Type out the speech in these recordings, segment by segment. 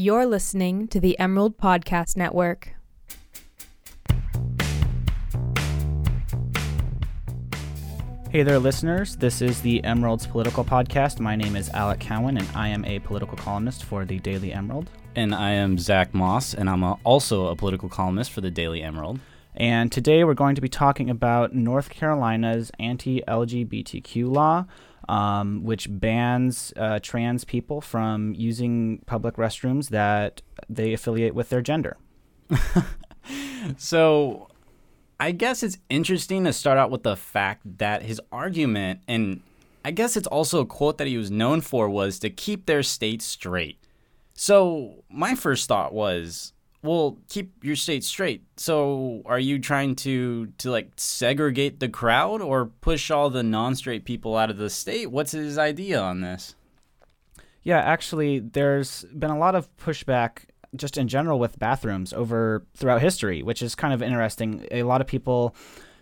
You're listening to the Emerald Podcast Network. Hey there, listeners. This is the Emerald's Political Podcast. My name is Alec Cowan, and I am a political columnist for the Daily Emerald. And I am Zach Moss, and I'm a, also a political columnist for the Daily Emerald. And today we're going to be talking about North Carolina's anti LGBTQ law, um, which bans uh, trans people from using public restrooms that they affiliate with their gender. so I guess it's interesting to start out with the fact that his argument, and I guess it's also a quote that he was known for, was to keep their state straight. So my first thought was, well, keep your state straight. So are you trying to to like segregate the crowd or push all the non-straight people out of the state? What's his idea on this? Yeah, actually, there's been a lot of pushback just in general with bathrooms over throughout history, which is kind of interesting. A lot of people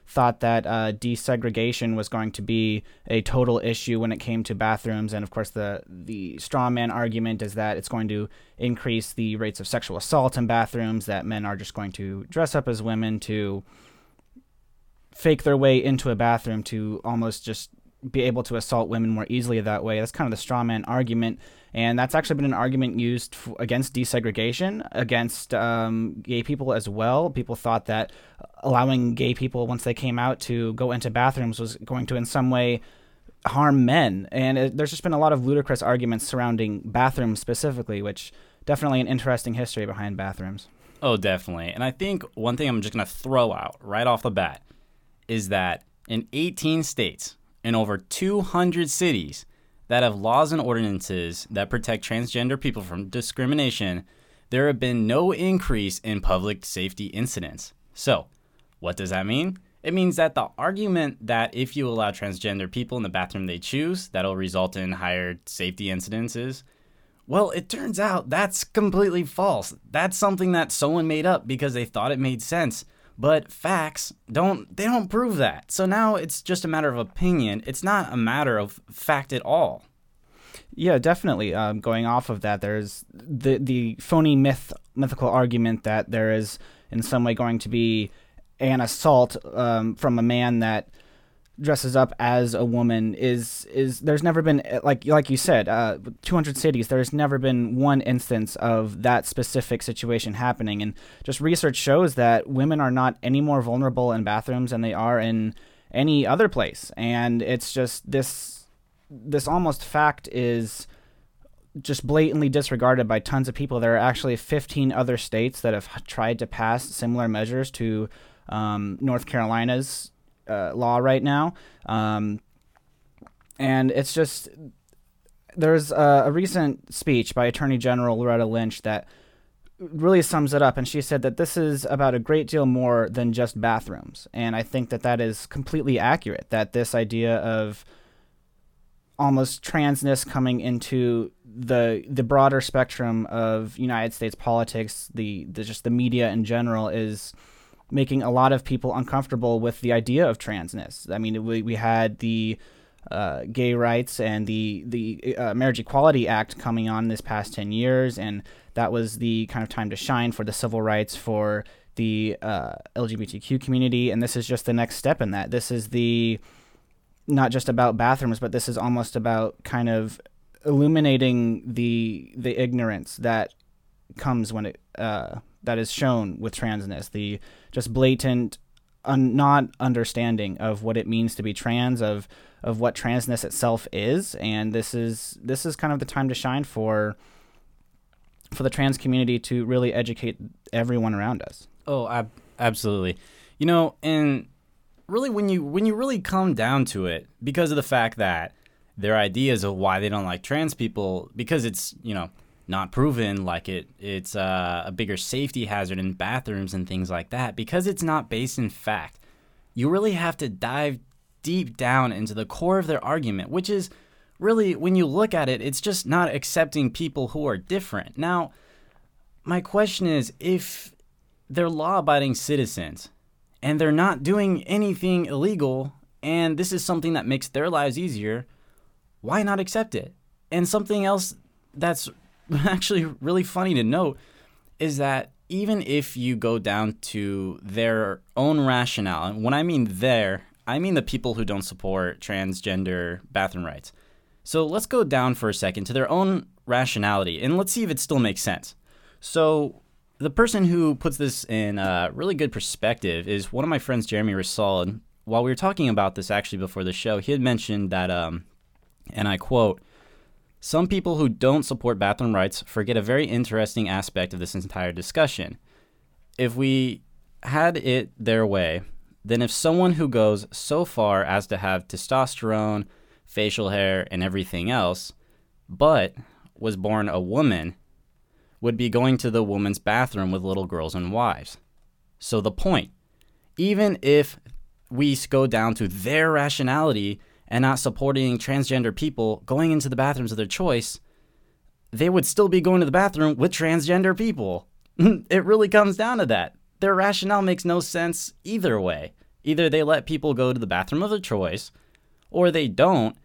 thought that uh, desegregation was going to be a total issue when it came to bathrooms, and of course, the the straw man argument is that it's going to increase the rates of sexual assault in bathrooms. That men are just going to dress up as women to fake their way into a bathroom to almost just be able to assault women more easily that way. That's kind of the straw man argument, and that's actually been an argument used f- against desegregation, against um, gay people as well. People thought that allowing gay people, once they came out, to go into bathrooms was going to, in some way, harm men. And it, there's just been a lot of ludicrous arguments surrounding bathrooms specifically, which definitely an interesting history behind bathrooms. Oh, definitely. And I think one thing I'm just going to throw out right off the bat is that in 18 states, in over 200 cities that have laws and ordinances that protect transgender people from discrimination, there have been no increase in public safety incidents. So, what does that mean? It means that the argument that if you allow transgender people in the bathroom they choose, that'll result in higher safety incidences. Well, it turns out that's completely false. That's something that someone made up because they thought it made sense but facts don't they don't prove that. So now it's just a matter of opinion. It's not a matter of fact at all. Yeah, definitely. Um, going off of that, there's the the phony myth mythical argument that there is in some way going to be an assault um, from a man that dresses up as a woman is is there's never been like like you said uh, 200 cities there's never been one instance of that specific situation happening. And just research shows that women are not any more vulnerable in bathrooms than they are in any other place. And it's just this this almost fact is just blatantly disregarded by tons of people. There are actually 15 other states that have tried to pass similar measures to um, North Carolina's uh, law right now, um, and it's just there's a, a, recent speech by Attorney General Loretta Lynch that really sums it up, and she said that this is about a great deal more than just bathrooms, and I think that that is completely accurate. That this idea of almost transness coming into the the broader spectrum of United States politics, the, the just the media in general is making a lot of people uncomfortable with the idea of transness. I mean, we, we had the uh, gay rights and the the uh, Marriage Equality Act coming on this past ten years, and that was the kind of time to shine for the civil rights for the uh, LGBTQ community. And this is just the next step in that. This is the not just about bathrooms, but this is almost about kind of illuminating the the ignorance that comes when it uh, that is shown with transness, the just blatant un- not understanding of what it means to be trans, of of what transness itself is, and this is this is kind of the time to shine for for the trans community to really educate everyone around us. Oh, ab- absolutely. You know, and really when you when you really come down to it, because of the fact that their ideas of why they don't like trans people, because it's you know not proven like it it's uh, a bigger safety hazard in bathrooms and things like that because it's not based in fact. You really have to dive deep down into the core of their argument which is really when you look at it it's just not accepting people who are different. Now my question is if they're law-abiding citizens and they're not doing anything illegal and this is something that makes their lives easier why not accept it? And something else that's actually really funny to note is that even if you go down to their own rationale, and when I mean their, I mean the people who don't support transgender bathroom rights. So let's go down for a second to their own rationality and let's see if it still makes sense. So the person who puts this in a really good perspective is one of my friends, Jeremy Rasul. While we were talking about this actually before the show, he had mentioned that, um, and I quote, some people who don't support bathroom rights forget a very interesting aspect of this entire discussion. If we had it their way, then if someone who goes so far as to have testosterone, facial hair, and everything else, but was born a woman, would be going to the woman's bathroom with little girls and wives. So the point, even if we go down to their rationality and not supporting transgender people going into the bathrooms of their choice, they would still be going to the bathroom with transgender people. it really comes down to that. Their rationale makes no sense either way. Either they let people go to the bathroom of their choice, or they don't,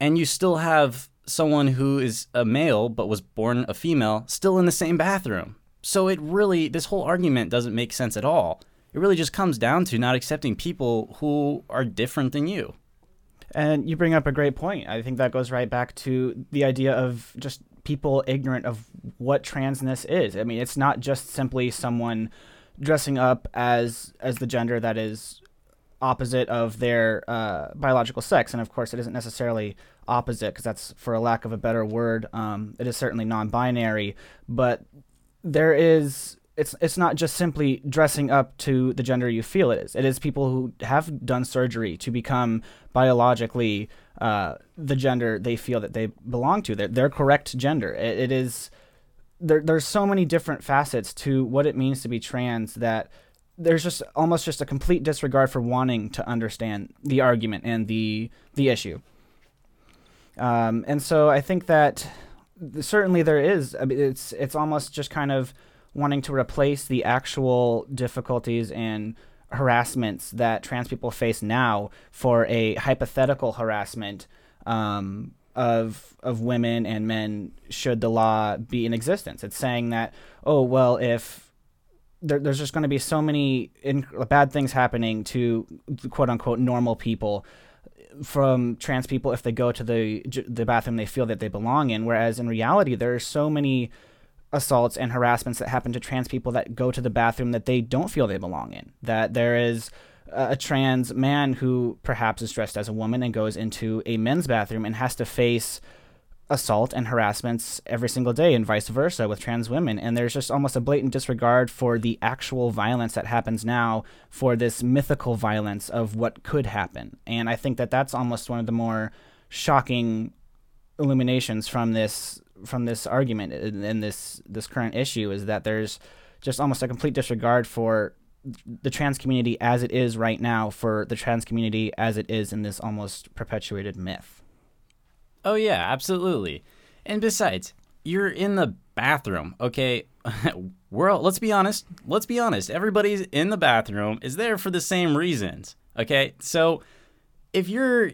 and you still have someone who is a male but was born a female still in the same bathroom. So it really, this whole argument doesn't make sense at all. It really just comes down to not accepting people who are different than you. And you bring up a great point. I think that goes right back to the idea of just people ignorant of what transness is. I mean, it's not just simply someone dressing up as as the gender that is opposite of their uh, biological sex, and of course, it isn't necessarily opposite because that's for a lack of a better word. Um, it is certainly non-binary, but there is it's it's not just simply dressing up to the gender you feel it is. It is people who have done surgery to become biologically uh, the gender they feel that they belong to, their, their correct gender. It, it is there. There's so many different facets to what it means to be trans that there's just almost just a complete disregard for wanting to understand the argument and the the issue. Um, and so I think that certainly there is. It's it's almost just kind of wanting to replace the actual difficulties and harassments that trans people face now for a hypothetical harassment um, of of women and men should the law be in existence. It's saying that oh well if there, there's just going to be so many bad things happening to quote unquote normal people from trans people if they go to the the bathroom they feel that they belong in whereas in reality there are so many assaults and harassments that happen to trans people that go to the bathroom that they don't feel they belong in. That there is a trans man who perhaps is dressed as a woman and goes into a men's bathroom and has to face assault and harassments every single day and vice versa with trans women and there's just almost a blatant disregard for the actual violence that happens now for this mythical violence of what could happen and i think that that's almost one of the more shocking illuminations from this from this argument in, this this current issue is that there's just almost a complete disregard for the trans community as it is right now for the trans community as it is in this almost perpetuated myth. Oh yeah, absolutely. And besides, you're in the bathroom, okay? We're all, let's be honest. Let's be honest. Everybody's in the bathroom is there for the same reasons, okay? So if you're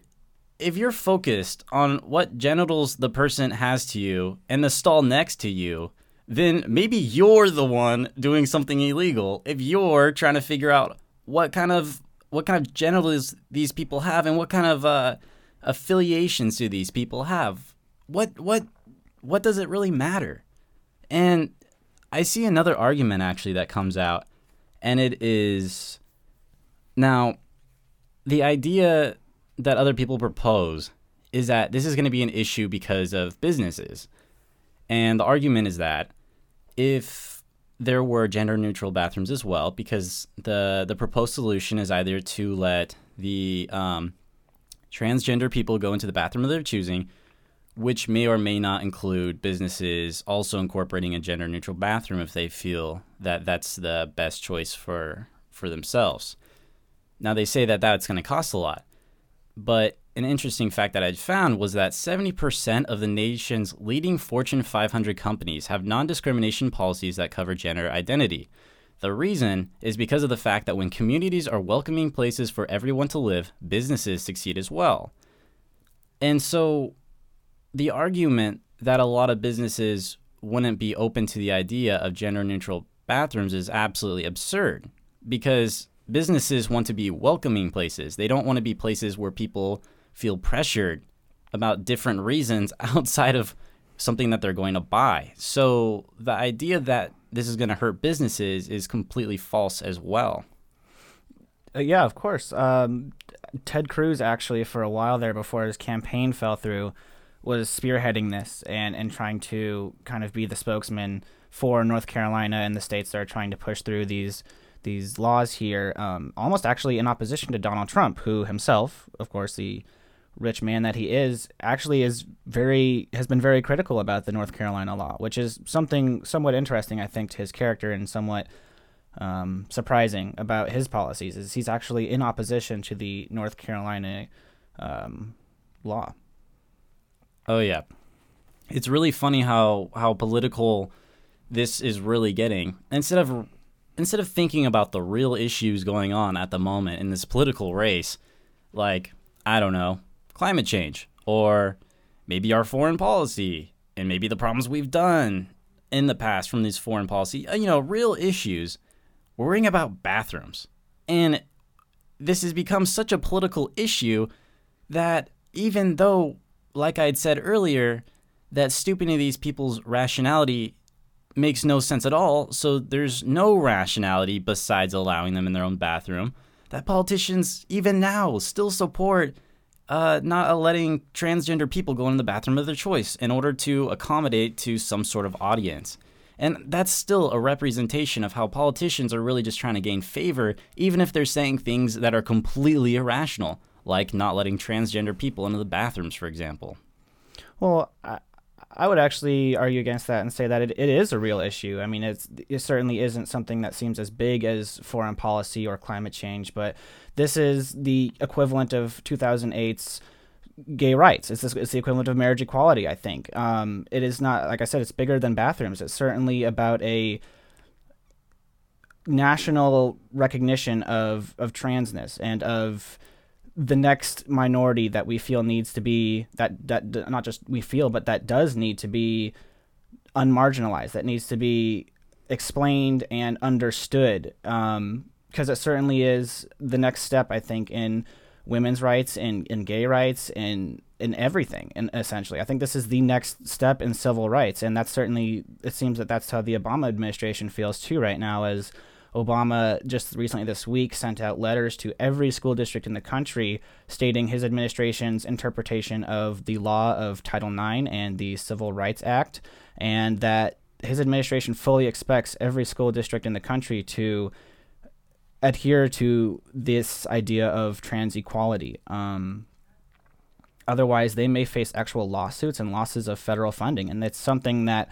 if you're focused on what genitals the person has to you and the stall next to you, then maybe you're the one doing something illegal if you're trying to figure out what kind of what kind of genitals these people have and what kind of uh, affiliations do these people have. What what what does it really matter? And I see another argument actually that comes out, and it is now the idea that other people propose is that this is going to be an issue because of businesses. And the argument is that if there were gender neutral bathrooms as well, because the, the proposed solution is either to let the um, transgender people go into the bathroom of their choosing, which may or may not include businesses also incorporating a gender neutral bathroom if they feel that that's the best choice for, for themselves. Now, they say that that's going to cost a lot. But an interesting fact that I'd found was that 70% of the nation's leading Fortune 500 companies have non discrimination policies that cover gender identity. The reason is because of the fact that when communities are welcoming places for everyone to live, businesses succeed as well. And so the argument that a lot of businesses wouldn't be open to the idea of gender neutral bathrooms is absolutely absurd because businesses want to be welcoming places. They don't want to be places where people feel pressured about different reasons outside of something that they're going to buy. So the idea that this is going to hurt businesses is completely false as well. Uh, yeah, of course. Um, Ted Cruz actually, for a while there, before his campaign fell through, was spearheading this and and trying to kind of be the spokesman for North Carolina and the states that are trying to push through these these laws here, um, almost actually in opposition to Donald Trump, who himself, of course, the rich man that he is, actually is very has been very critical about the North Carolina law, which is something somewhat interesting, I think, to his character and somewhat um, surprising about his policies. Is he's actually in opposition to the North Carolina um, law. Oh yeah, it's really funny how how political this is really getting. Instead of instead of thinking about the real issues going on at the moment in this political race, like I don't know, climate change or maybe our foreign policy and maybe the problems we've done in the past from these foreign policy, uh, you know, real issues. Worrying about bathrooms. And this has become such a political issue that even though like I had said earlier, that stooping to these people's rationality makes no sense at all. So there's no rationality besides allowing them in their own bathroom. That politicians, even now, still support uh, not letting transgender people go in the bathroom of their choice in order to accommodate to some sort of audience. And that's still a representation of how politicians are really just trying to gain favor, even if they're saying things that are completely irrational like not letting transgender people into the bathrooms, for example. Well, I would actually argue against that and say that it, it is a real issue. I mean, it's, it certainly isn't something that seems as big as foreign policy or climate change, but this is the equivalent of 2008's gay rights. It's, this, it's the equivalent of marriage equality, I think. Um, it is not, like I said, it's bigger than bathrooms. It's certainly about a national recognition of, of transness and of the next minority that we feel needs to be that that not just we feel but that does need to be unmarginalized that needs to be explained and understood um, because it certainly is the next step I think in women's rights and in gay rights and in everything and essentially. I think this is the next step in civil rights and that's certainly it seems that that's how the Obama administration feels too right now as Obama just recently this week sent out letters to every school district in the country stating his administration's interpretation of the law of Title IX and the Civil Rights Act, and that his administration fully expects every school district in the country to adhere to this idea of trans equality. Um, otherwise, they may face actual lawsuits and losses of federal funding, and it's something that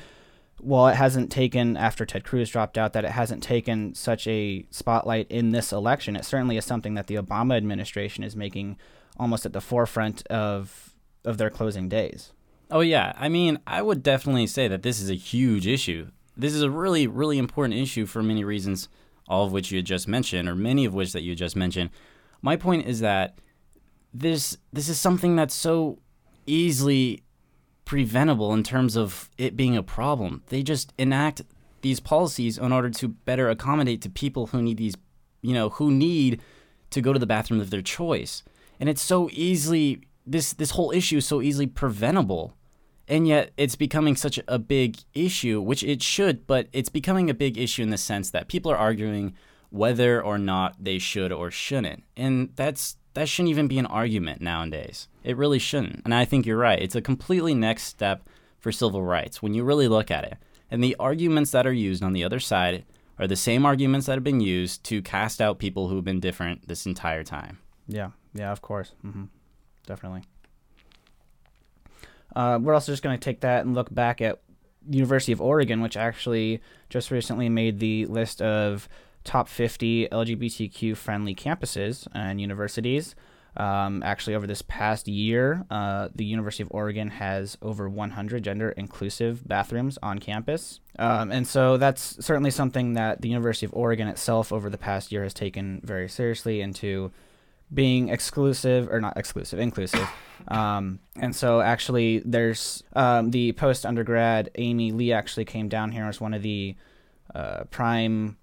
while it hasn't taken after Ted Cruz dropped out that it hasn't taken such a spotlight in this election, it certainly is something that the Obama administration is making almost at the forefront of of their closing days. Oh yeah, I mean, I would definitely say that this is a huge issue. This is a really really important issue for many reasons, all of which you just mentioned or many of which that you just mentioned. My point is that this this is something that's so easily preventable in terms of it being a problem. They just enact these policies in order to better accommodate to people who need these, you know, who need to go to the bathroom of their choice. And it's so easily this this whole issue is so easily preventable. And yet it's becoming such a big issue, which it should, but it's becoming a big issue in the sense that people are arguing whether or not they should or shouldn't. And that's that shouldn't even be an argument nowadays. It really shouldn't. And I think you're right. It's a completely next step for civil rights when you really look at it. And the arguments that are used on the other side are the same arguments that have been used to cast out people who've been different this entire time. Yeah, yeah, of course. Mm-hmm. Definitely. Uh, we're also just going to take that and look back at University of Oregon, which actually just recently made the list of top 50 LGBTQ friendly campuses and universities. Um, actually, over this past year, uh, the University of Oregon has over 100 gender inclusive bathrooms on campus. Um, and so that's certainly something that the University of Oregon itself over the past year has taken very seriously into being exclusive or not exclusive, inclusive. Um, and so actually, there's um, the post undergrad Amy Lee actually came down here as one of the uh, prime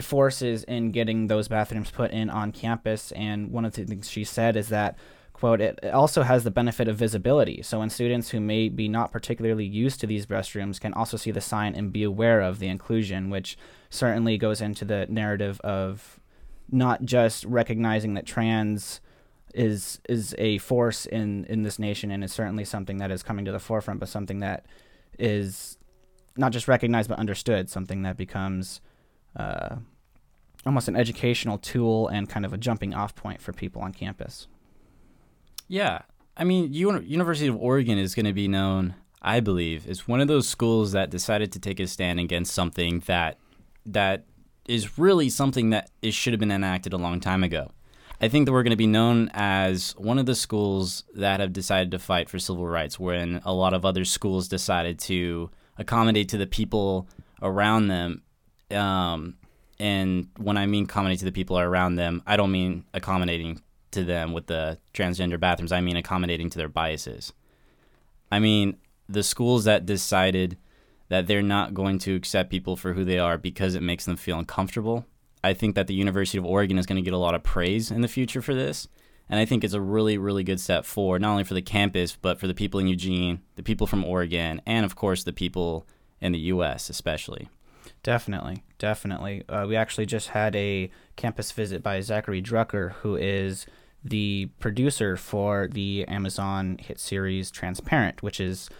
forces in getting those bathrooms put in on campus. And one of the things she said is that quote it also has the benefit of visibility so when students who may be not particularly used to these restrooms can also see the sign and be aware of the inclusion which certainly goes into the narrative of not just recognizing that trans is is a force in in this nation and is certainly something that is coming to the forefront but something that is not just recognized but understood something that becomes uh, almost an educational tool and kind of a jumping off point for people on campus yeah, I mean, Uni- University of Oregon is going to be known, I believe, as one of those schools that decided to take a stand against something that that is really something that it should have been enacted a long time ago. I think that we're going to be known as one of the schools that have decided to fight for civil rights, when a lot of other schools decided to accommodate to the people around them. Um, and when I mean accommodate to the people around them, I don't mean accommodating to them with the transgender bathrooms. I mean, accommodating to their biases. I mean, the schools that decided that they're not going to accept people for who they are because it makes them feel uncomfortable. I think that the University of Oregon is going to get a lot of praise in the future for this. And I think it's a really, really good step forward, not only for the campus, but for the people in Eugene, the people from Oregon, and of course, the people in the U.S., especially. Definitely, definitely. Uh, we actually just had a campus visit by Zackary Drucker, who is the producer for the Amazon hit series Transparent, which is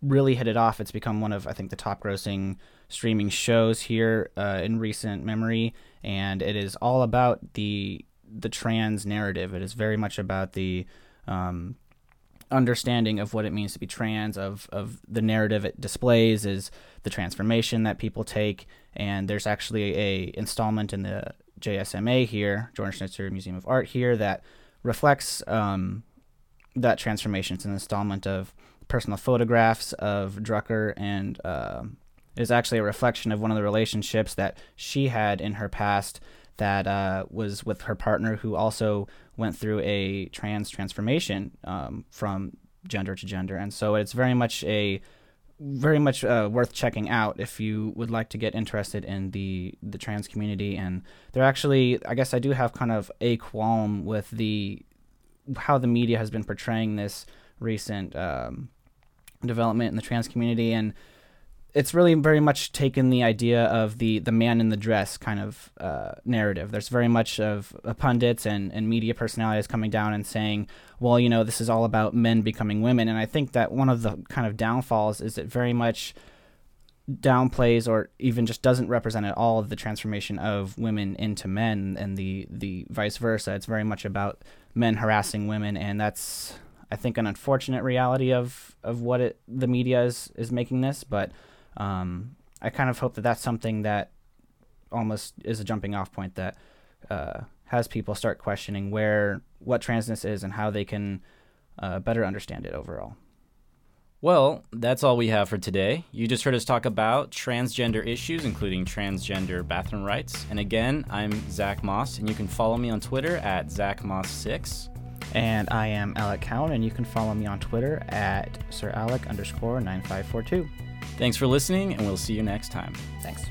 really hit it off. It's become one of I think the top grossing streaming shows here uh, in recent memory, and it is all about the the trans narrative. It is very much about the um, understanding of what it means to be trans, of of the narrative it displays, is the transformation that people take, and there's actually a installment in the JSMA here, George Schnitzer Museum of Art here, that reflects um, that transformation. It's an installment of personal photographs of Drucker and uh, is actually a reflection of one of the relationships that she had in her past that uh, was with her partner who also went through a trans transformation um, from gender to gender. And so it's very much a very much uh, worth checking out if you would like to get interested in the the trans community. And they're actually, I guess, I do have kind of a qualm with the how the media has been portraying this recent um, development in the trans community and it's really very much taken the idea of the the man in the dress kind of uh, narrative. There's very much of uh, pundits and, and media personalities coming down and saying, well, you know, this is all about men becoming women. And I think that one of the kind of downfalls is it very much downplays or even just doesn't represent at all the transformation of women into men and the the vice versa. It's very much about men harassing women, and that's I think an unfortunate reality of of what it the media is is making this, but um, I kind of hope that that's something that almost is a jumping off point that uh, has people start questioning where what transness is and how they can uh, better understand it overall. Well, that's all we have for today. You just heard us talk about transgender issues, including transgender bathroom rights. And again, I'm Zach Moss, and you can follow me on Twitter at ZachMoss6. And I am Alec Cowan, and you can follow me on Twitter at SirAlec underscore 9542. Thanks for listening, and we'll see you next time. Thanks.